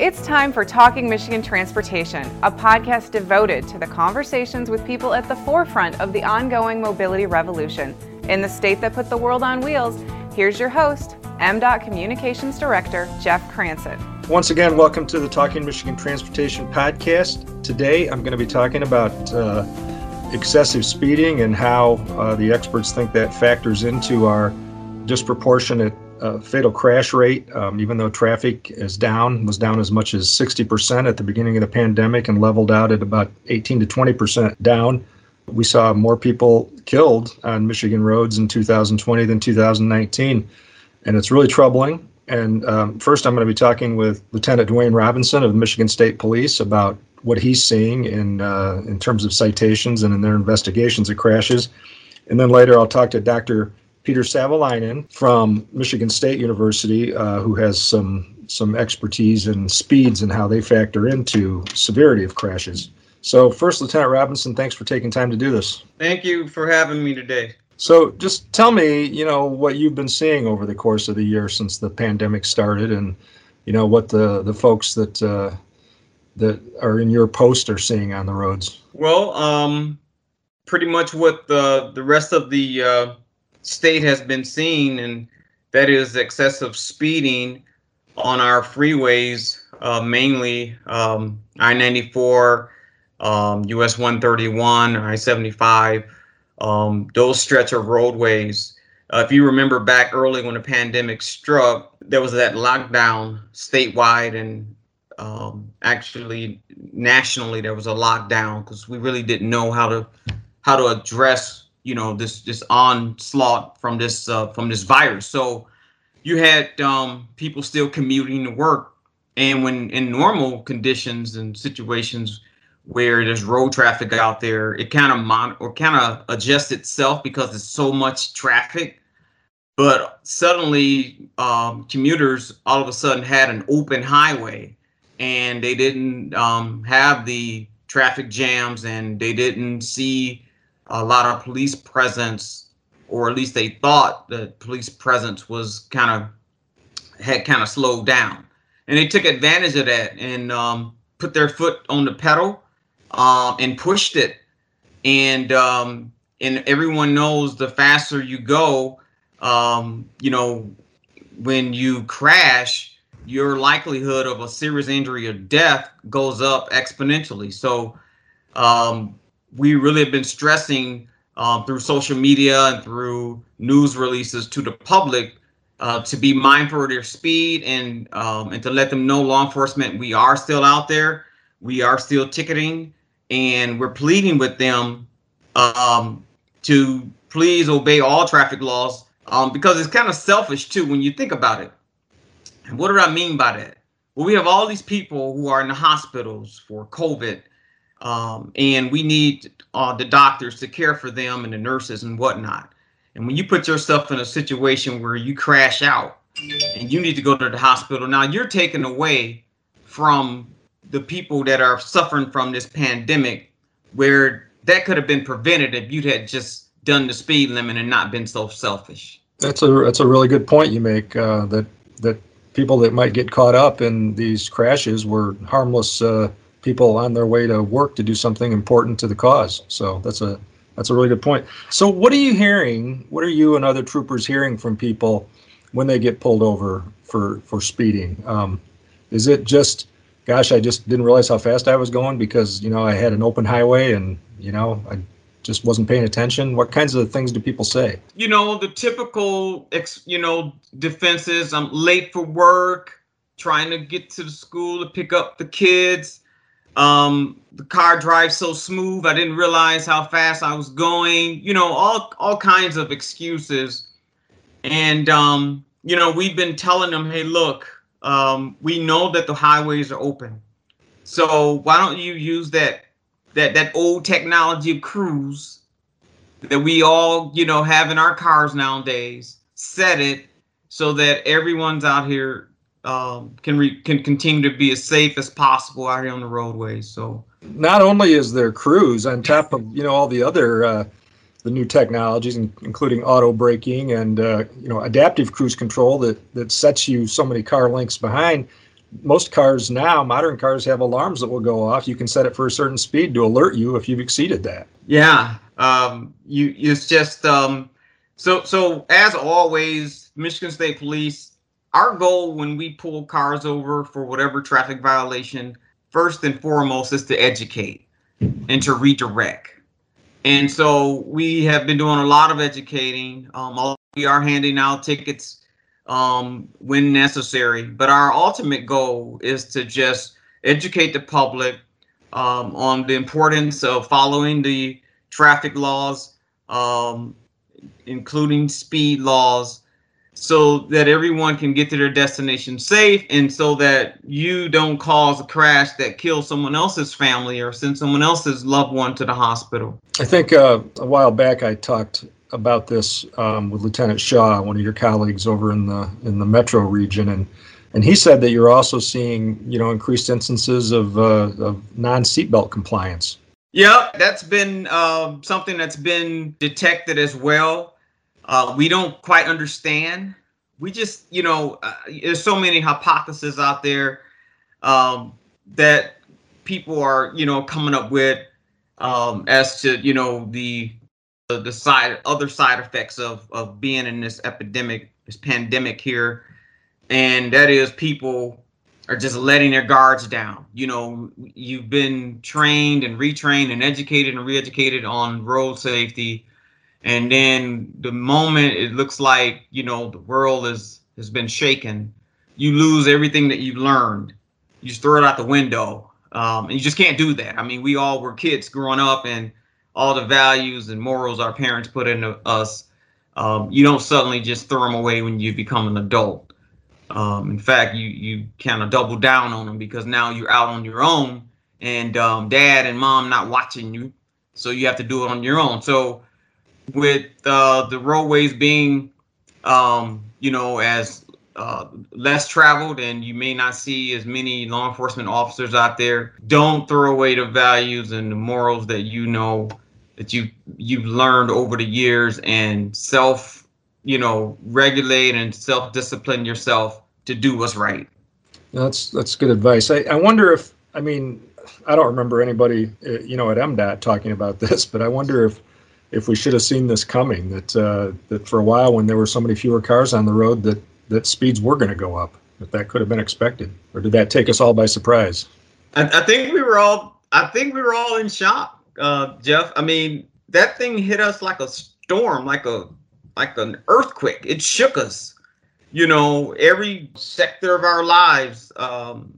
It's time for Talking Michigan Transportation, a podcast devoted to the conversations with people at the forefront of the ongoing mobility revolution. In the state that put the world on wheels, here's your host, MDOT Communications Director Jeff Cranson. Once again, welcome to the Talking Michigan Transportation podcast. Today, I'm going to be talking about uh, excessive speeding and how uh, the experts think that factors into our disproportionate fatal crash rate, um, even though traffic is down, was down as much as 60% at the beginning of the pandemic and leveled out at about 18 to 20% down. We saw more people killed on Michigan roads in 2020 than 2019. And it's really troubling. And um, first, I'm going to be talking with Lieutenant Dwayne Robinson of the Michigan State Police about what he's seeing in uh, in terms of citations and in their investigations of crashes. And then later, I'll talk to Dr. Peter Savolainen from Michigan State University, uh, who has some some expertise in speeds and how they factor into severity of crashes. So, first, Lieutenant Robinson, thanks for taking time to do this. Thank you for having me today. So, just tell me, you know, what you've been seeing over the course of the year since the pandemic started, and you know what the the folks that uh, that are in your post are seeing on the roads. Well, um, pretty much what the the rest of the uh, state has been seeing, and that is excessive speeding on our freeways, uh, mainly um, I-94, um, US 131, I-75, um, those stretch of roadways. Uh, if you remember back early when the pandemic struck, there was that lockdown statewide and um, actually nationally there was a lockdown because we really didn't know how to how to address you know this this onslaught from this uh, from this virus. So you had um, people still commuting to work, and when in normal conditions and situations where there's road traffic out there, it kind of mon- or kind of adjusts itself because there's so much traffic. But suddenly, um, commuters all of a sudden had an open highway, and they didn't um, have the traffic jams, and they didn't see a lot of police presence, or at least they thought that police presence was kind of had kind of slowed down, and they took advantage of that and um, put their foot on the pedal um, and pushed it, and um, and everyone knows the faster you go, um, you know, when you crash, your likelihood of a serious injury or death goes up exponentially. So um, we really have been stressing um, through social media and through news releases to the public uh, to be mindful of their speed and um, and to let them know law enforcement we are still out there, we are still ticketing, and we're pleading with them um, to please obey all traffic laws um, because it's kind of selfish too when you think about it. And what do I mean by that? Well, we have all these people who are in the hospitals for COVID um, and we need uh, the doctors to care for them and the nurses and whatnot. And when you put yourself in a situation where you crash out and you need to go to the hospital, now you're taken away from the people that are suffering from this pandemic, where that could have been prevented if you'd had just done the speed limit and not been so selfish. That's a that's a really good point you make. Uh, that that people that might get caught up in these crashes were harmless uh, people on their way to work to do something important to the cause. So that's a that's a really good point. So what are you hearing? What are you and other troopers hearing from people when they get pulled over for for speeding? Um, is it just, gosh, I just didn't realize how fast I was going because you know I had an open highway and you know I just wasn't paying attention? What kinds of things do people say? You know the typical, you know, defenses. I'm late for work, trying to get to the school to pick up the kids um, the car drives so smooth. I didn't realize how fast I was going. You know, all all kinds of excuses. And um, you know, we've been telling them, hey, look, um, we know that the highways are open. So why don't you use that that that old technology of cruise that we all, you know, have in our cars nowadays, set it so that everyone's out here um, can re- can continue to be as safe as possible out here on the roadways. So not only is there cruise on top of you know all the other uh, the new technologies, including auto braking and uh, you know adaptive cruise control that that sets you so many car lengths behind. most cars now, modern cars have alarms that will go off. You can set it for a certain speed to alert you if you've exceeded that. Yeah, um, you it's just um, so so as always, Michigan State Police. Our goal when we pull cars over for whatever traffic violation, first and foremost, is to educate and to redirect. And so we have been doing a lot of educating. Um, we are handing out tickets um, when necessary. But our ultimate goal is to just educate the public um, on the importance of following the traffic laws, um, including speed laws, so that everyone can get to their destination safe and so that you don't cause a crash that kills someone else's family or send someone else's loved one to the hospital. I think uh, a while back I talked about this um, with Lieutenant Shaw, one of your colleagues over in the in the metro region, and and he said that you're also seeing you know increased instances of uh, of non seatbelt compliance. Yeah, that's been uh, something that's been detected as well. Uh, we don't quite understand. We just you know uh, there's so many hypotheses out there um, that people are you know coming up with um, as to you know the the side other side effects of of being in this epidemic, this pandemic here, and that is people are just letting their guards down. You know, you've been trained and retrained and educated and re-educated on road safety, and then the moment it looks like you know the world is has been shaken, you lose everything that you've learned. You just throw it out the window, um, and you just can't do that. I mean, we all were kids growing up and all the values and morals our parents put into us, um, you don't suddenly just throw them away when you become an adult. Um, in fact, you you kind of double down on them because now you're out on your own, and um, dad and mom not watching you, so you have to do it on your own. So, with uh, the roadways being, um, you know, as uh, less traveled and you may not see as many law enforcement officers out there. Don't throw away the values and the morals that you know that you you've learned over the years and self, you know, regulate and self discipline yourself to do what's right. That's that's good advice. I, I wonder if I mean I don't remember anybody uh, you know at MDOT talking about this, but I wonder if if we should have seen this coming that uh, that for a while when there were so many fewer cars on the road that that speeds were going to go up. If that could have been expected, or did that take us all by surprise? I, I think we were all. I think we were all in shock, uh, Jeff. I mean, that thing hit us like a storm, like a like an earthquake. It shook us. You know, every sector of our lives, um,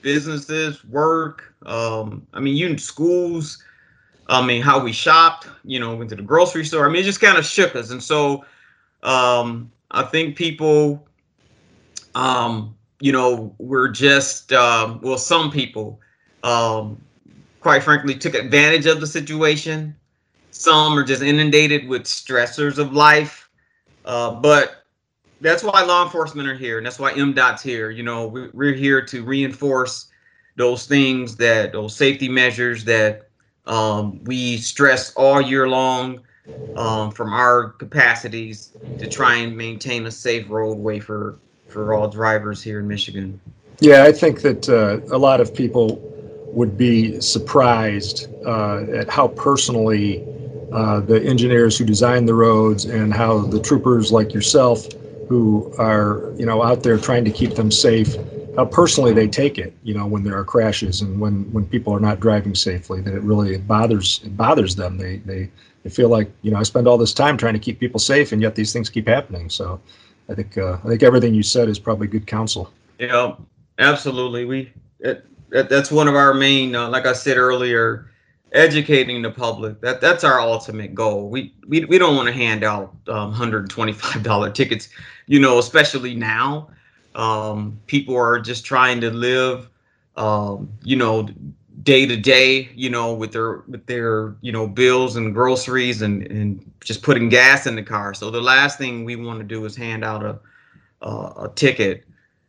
businesses, work. Um, I mean, you schools. I mean, how we shopped. You know, went to the grocery store. I mean, it just kind of shook us, and so um, I think people um, you know, we're just, um, well, some people, um, quite frankly, took advantage of the situation. Some are just inundated with stressors of life. Uh, but that's why law enforcement are here, and that's why MDOT's here. You know, we, we're here to reinforce those things that those safety measures that um, we stress all year long um, from our capacities to try and maintain a safe roadway for for all drivers here in Michigan. Yeah, I think that uh, a lot of people would be surprised uh, at how personally uh, the engineers who design the roads and how the troopers like yourself who are you know out there trying to keep them safe how personally they take it you know when there are crashes and when when people are not driving safely that it really it bothers it bothers them they they they feel like you know I spend all this time trying to keep people safe and yet these things keep happening so I think uh, I think everything you said is probably good counsel. Yeah, absolutely. We it, it, that's one of our main, uh, like I said earlier, educating the public. That that's our ultimate goal. We we, we don't want to hand out um, hundred twenty five dollar tickets, you know, especially now. Um, people are just trying to live, um, you know, day to day, you know, with their with their you know bills and groceries and and just putting gas in the car. So the last thing we want to do is hand out a a, ticket,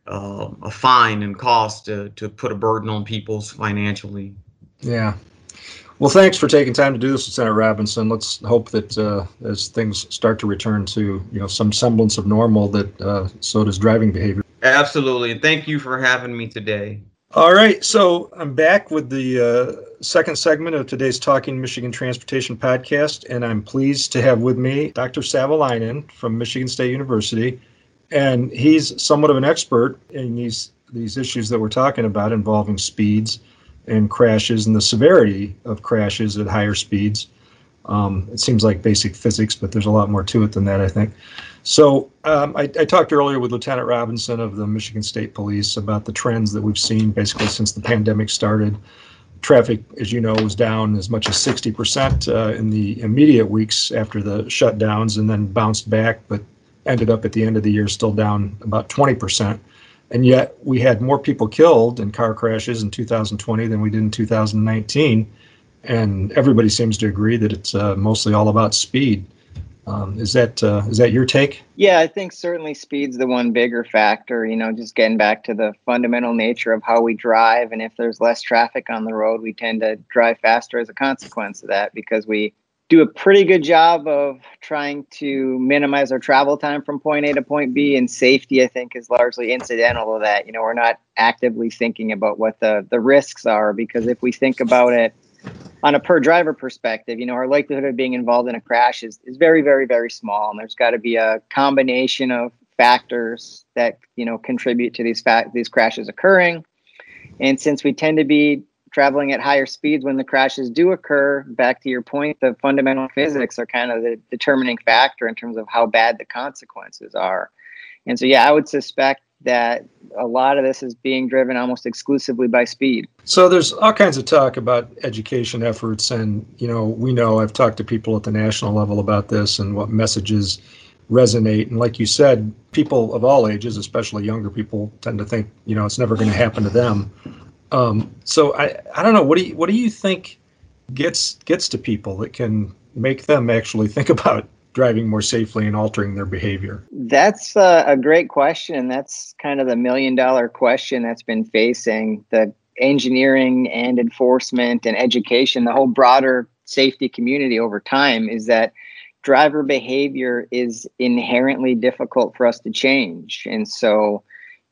uh, a fine and cost to to put a burden on people's financially. Yeah. Well, thanks for taking time to do this, Senator Robinson. Let's hope that uh, as things start to return to you know some semblance of normal, that uh, so does driving behavior. Absolutely. And thank you for having me today. All right. So I'm back with the uh, second segment of today's Talking Michigan Transportation podcast. And I'm pleased to have with me Dr. Savolainen from Michigan State University. And he's somewhat of an expert in these, these issues that we're talking about involving speeds and crashes and the severity of crashes at higher speeds. Um, it seems like basic physics, but there's a lot more to it than that, I think. So um, I, I, talked earlier with Lieutenant Robinson of the Michigan State Police about the trends that we've seen basically since the pandemic started. Traffic, as you know, was down as much as 60% uh, in the immediate weeks after the shutdowns and then bounced back, but ended up at the end of the year still down about 20%. And yet we had more people killed in car crashes in 2020 than we did in 2019. And everybody seems to agree that it's uh, mostly all about speed. Um, is that uh, is that your take? Yeah, I think certainly speed's the one bigger factor. You know, just getting back to the fundamental nature of how we drive, and if there's less traffic on the road, we tend to drive faster as a consequence of that because we do a pretty good job of trying to minimize our travel time from point A to point B. And safety, I think, is largely incidental to that. You know, we're not actively thinking about what the the risks are because if we think about it on a per driver perspective, you know, our likelihood of being involved in a crash is, is very, very, very small. And there's got to be a combination of factors that, you know, contribute to these fa- these crashes occurring. And since we tend to be traveling at higher speeds when the crashes do occur, back to your point, the fundamental physics are kind of the determining factor in terms of how bad the consequences are. And so, yeah, I would suspect that a lot of this is being driven almost exclusively by speed. So there's all kinds of talk about education efforts and you know we know I've talked to people at the national level about this and what messages resonate and like you said people of all ages especially younger people tend to think you know it's never going to happen to them um, so I, I don't know what do you what do you think gets gets to people that can make them actually think about driving more safely and altering their behavior? That's a, a great question. That's kind of the million dollar question that's been facing the engineering and enforcement and education, the whole broader safety community over time is that driver behavior is inherently difficult for us to change. And so,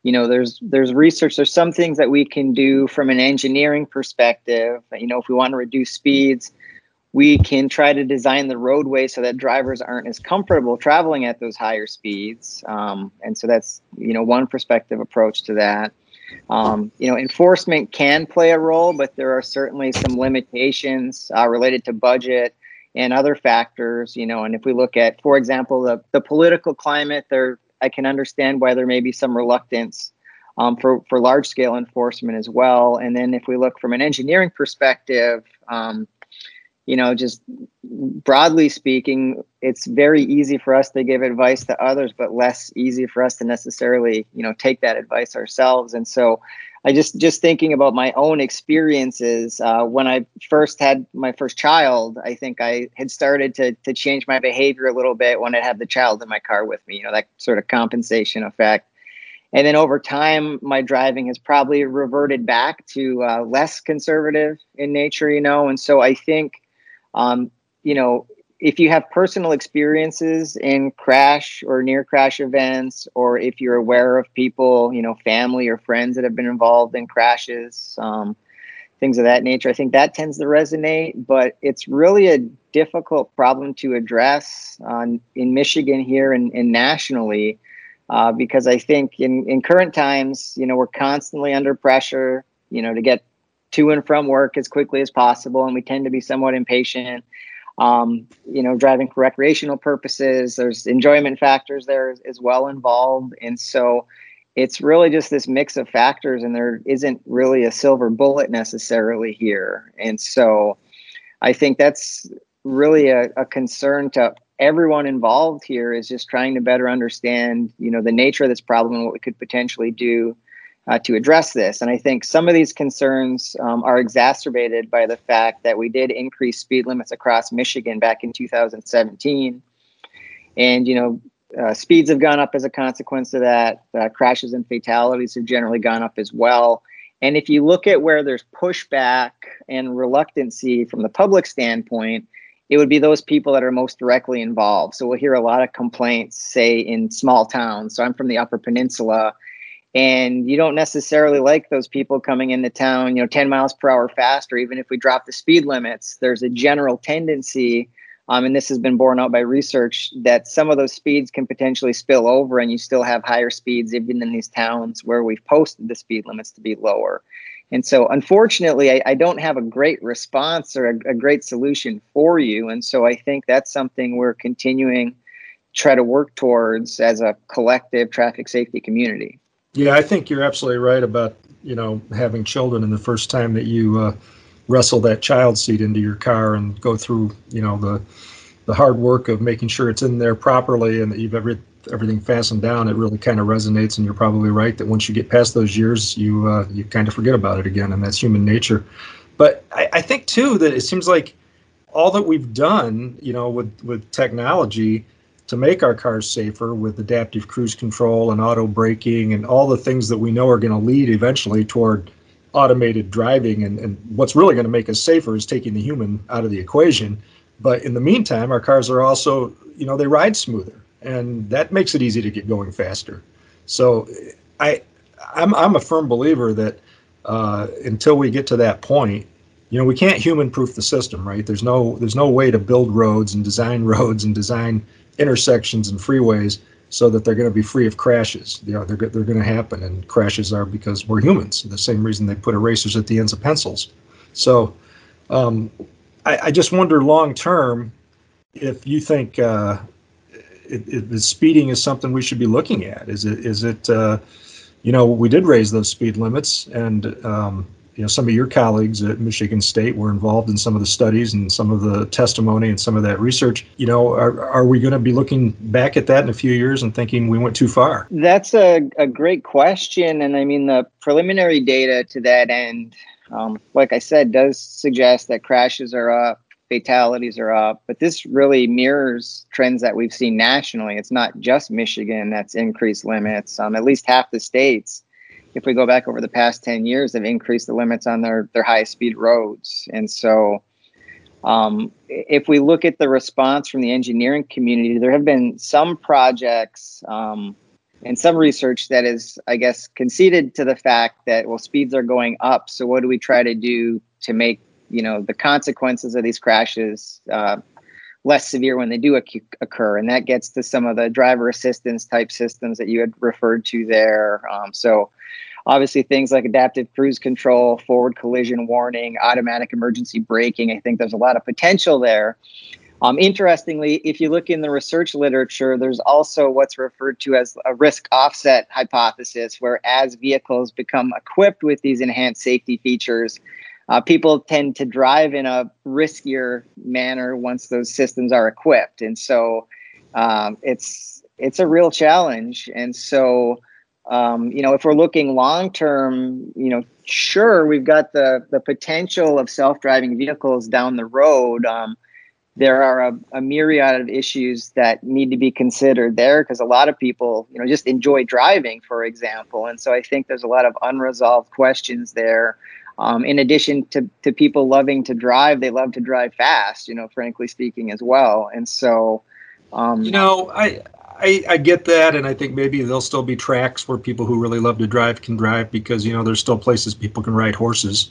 you know, there's there's research, there's some things that we can do from an engineering perspective. You know, if we want to reduce speeds, we can try to design the roadway so that drivers aren't as comfortable traveling at those higher speeds. Um, and so that's you know one perspective approach to that. Um, you know, enforcement can play a role, but there are certainly some limitations uh, related to budget and other factors. You know, and if we look at, for example, the the political climate, there I can understand why there may be some reluctance. Um, for, for large scale enforcement as well. And then if we look from an engineering perspective, um, you know, just broadly speaking, it's very easy for us to give advice to others, but less easy for us to necessarily, you know, take that advice ourselves. And so, I just just thinking about my own experiences uh, when I first had my first child. I think I had started to to change my behavior a little bit when I had the child in my car with me. You know, that sort of compensation effect. And then over time, my driving has probably reverted back to uh, less conservative in nature, you know. And so I think um, you know, if you have personal experiences in crash or near crash events, or if you're aware of people, you know, family or friends that have been involved in crashes, um, things of that nature, I think that tends to resonate. But it's really a difficult problem to address on, in Michigan here and, and nationally. Uh, because I think in, in current times, you know, we're constantly under pressure, you know, to get to and from work as quickly as possible, and we tend to be somewhat impatient. Um, you know, driving for recreational purposes. There's enjoyment factors there as, as well involved, and so it's really just this mix of factors, and there isn't really a silver bullet necessarily here. And so, I think that's really a, a concern to everyone involved here is just trying to better understand, you know, the nature of this problem and what we could potentially do uh, to address this. And I think some of these concerns um, are exacerbated by the fact that we did increase speed limits across Michigan back in 2017. And, you know, uh, speeds have gone up as a consequence of that. Uh, crashes and fatalities have generally gone up as well. And if you look at where there's pushback and reluctancy from the public standpoint, it would be those people that are most directly involved. So we'll hear a lot of complaints, say in small towns. So I'm from the Upper Peninsula, and you don't necessarily like those people coming into town you know 10 miles per hour faster. Even if we drop the speed limits there's a general tendency um, and this has been borne out by research that some of those speeds can potentially spill over and you still have higher speeds even in these towns where we've posted the speed limits to be lower. And so unfortunately i, I don't have a great response or a, a great solution for you. And so i think that's something we're continuing try to work towards as a collective traffic safety community yeah, I think you're absolutely right about you know having children and the first time that you uh, wrestle that child seat into your car and go through you know the the hard work of making sure it's in there properly and that you've every, everything fastened down. It really kind of resonates, and you're probably right that once you get past those years, you uh, you kind of forget about it again, and that's human nature. But I, I think too that it seems like all that we've done, you know, with with technology to make our cars safer with adaptive cruise control and auto braking and all the things that we know are going to lead eventually toward automated driving. And, and what's really going to make us safer is taking the human out of the equation. But in the meantime, our cars are also, you know, they ride smoother and that makes it easy to get going faster. So I, I'm, I'm a firm believer that uh, until we get to that point, you know, we can't human proof the system, right? There's no, there's no way to build roads and design roads and design intersections and freeways so that they're going to be free of crashes. You know, they're, they're going to happen, and crashes are because we're humans. The same reason they put erasers at the ends of pencils. So um, I, I, just wonder long term if you think uh, speeding is something we should be looking at. Is it is it uh, you know we did raise those speed limits and um, you know some of your colleagues at Michigan State were involved in some of the studies and some of the testimony and some of that research. You know, are, are we going to be looking back at that in a few years and thinking we went too far? That's a, a great question. And I mean, the preliminary data to that end, um, like I said, does suggest that crashes are up, fatalities are up, but this really mirrors trends that we've seen nationally. It's not just Michigan that's increased limits. Um, at least half the states if we go back over the past 10 years, they've increased the limits on their, their highest speed roads. And so, um, if we look at the response from the engineering community, there have been some projects um, and some research that is, I guess, conceded to the fact that, well, speeds are going up. So, what do we try to do to make you know the consequences of these crashes uh, less severe when they do occur and that gets to some of the driver assistance type systems that you had referred to there. Um, so obviously things like adaptive cruise control forward collision warning automatic emergency braking i think there's a lot of potential there. Um, interestingly if you look in the research literature there's also what's referred to as a risk offset hypothesis where as vehicles become equipped with these enhanced safety features uh, people tend to drive in a riskier manner once those systems are equipped, and so um, it's it's a real challenge. And so, um, you know, if we're looking long term, you know, sure we've got the the potential of self driving vehicles down the road. Um, there are a, a, myriad of issues that need to be considered there because a lot of people, you know, just enjoy driving, for example, and so I think there's a lot of unresolved questions there um, in addition to, to people loving to drive, they love to drive fast, you know, frankly speaking, as well. And so, um, you know, I, I, I get that, and I think maybe there'll still be tracks where people who really love to drive can drive because you know there's still places people can ride horses.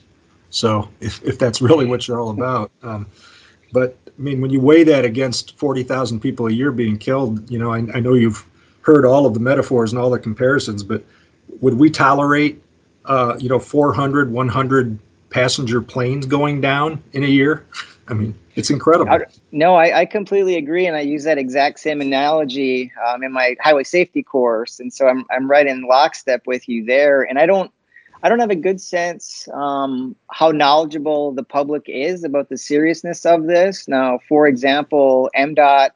So if, if that's really what you're all about, um, but I mean when you weigh that against forty thousand people a year being killed, you know I, I know you've heard all of the metaphors and all the comparisons, but would we tolerate uh, you know, 400, 100 passenger planes going down in a year. I mean, it's incredible. No, I, I completely agree, and I use that exact same analogy um, in my highway safety course, and so I'm I'm right in lockstep with you there. And I don't I don't have a good sense um, how knowledgeable the public is about the seriousness of this. Now, for example, MDOT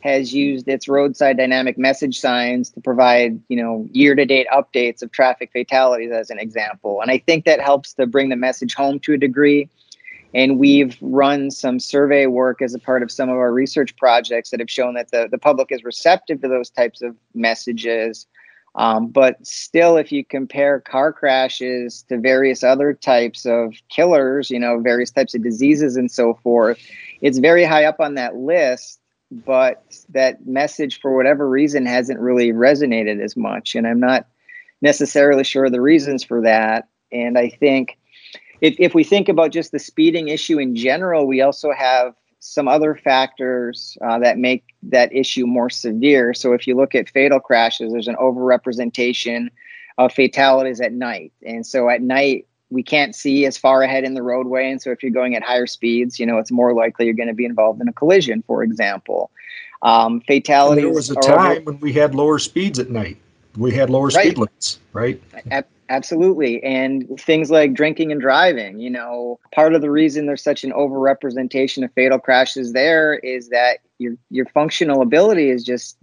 has used its roadside dynamic message signs to provide, you know, year-to-date updates of traffic fatalities as an example. And I think that helps to bring the message home to a degree. And we've run some survey work as a part of some of our research projects that have shown that the, the public is receptive to those types of messages. Um, but still, if you compare car crashes to various other types of killers, you know, various types of diseases and so forth, it's very high up on that list but that message for whatever reason hasn't really resonated as much and i'm not necessarily sure of the reasons for that. And I think if, if we think about just the speeding issue in general, we also have some other factors uh, that make that issue more severe. So if you look at fatal crashes, there's an overrepresentation of fatalities at night. And so at night, we can't see as far ahead in the roadway. And so if you're going at higher speeds, you know, it's more likely you're going to be involved in a collision, for example. Um, fatalities. And there was a time over- when we had lower speeds at night. We had lower right. speed limits, right? Absolutely. And things like drinking and driving, you know, part of the reason there's such an overrepresentation of fatal crashes there is that your your functional ability is just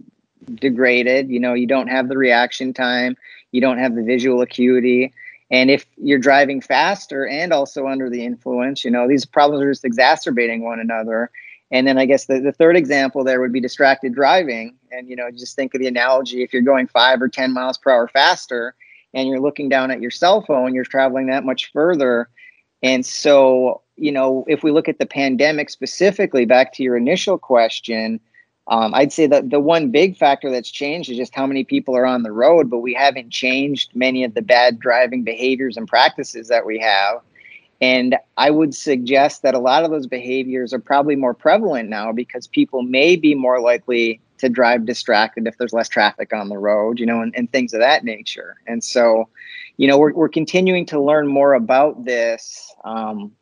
degraded. You know, you don't have the reaction time, you don't have the visual acuity. And if you're driving faster and also under the influence, you know, these problems are just exacerbating one another. And then I guess the, the third example there would be distracted driving. And, you know, just think of the analogy if you're going five or 10 miles per hour faster, and you're looking down at your cell phone, you're traveling that much further. And so, you know, if we look at the pandemic specifically, back to your initial question, um, I'd say that the one big factor that's changed is just how many people are on the road, but we haven't changed many of the bad driving behaviors and practices that we have. And I would suggest that a lot of those behaviors are probably more prevalent now because people may be more likely to drive distracted if there's less traffic on the road, you know, and, and things of that nature. And so, you know, we're, we're continuing to learn more about this. Um,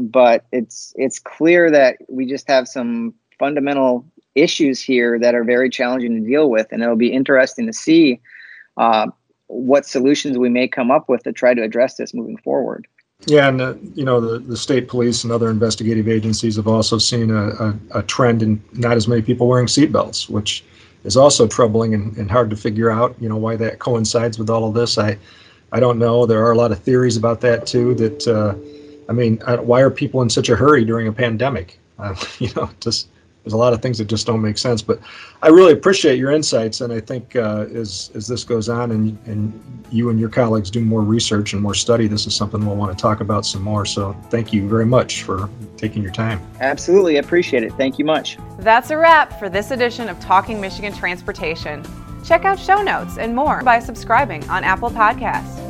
but it's it's clear that we just have some fundamental issues here that are very challenging to deal with, and it'll be interesting to see uh, what solutions we may come up with to try to address this moving forward. Yeah, and uh, you know the, the state police and other investigative agencies have also seen a, a, a trend in not as many people wearing seatbelts, which is also troubling and, and hard to figure out. You know why that coincides with all of this. I I don't know. There are a lot of theories about that too. That uh, I mean, why are people in such a hurry during a pandemic? Uh, you know, just there's a lot of things that just don't make sense. But I really appreciate your insights, and I think uh, as as this goes on and and you and your colleagues do more research and more study, this is something we'll want to talk about some more. So thank you very much for taking your time. Absolutely, appreciate it. Thank you much. That's a wrap for this edition of Talking Michigan Transportation. Check out show notes and more by subscribing on Apple Podcasts.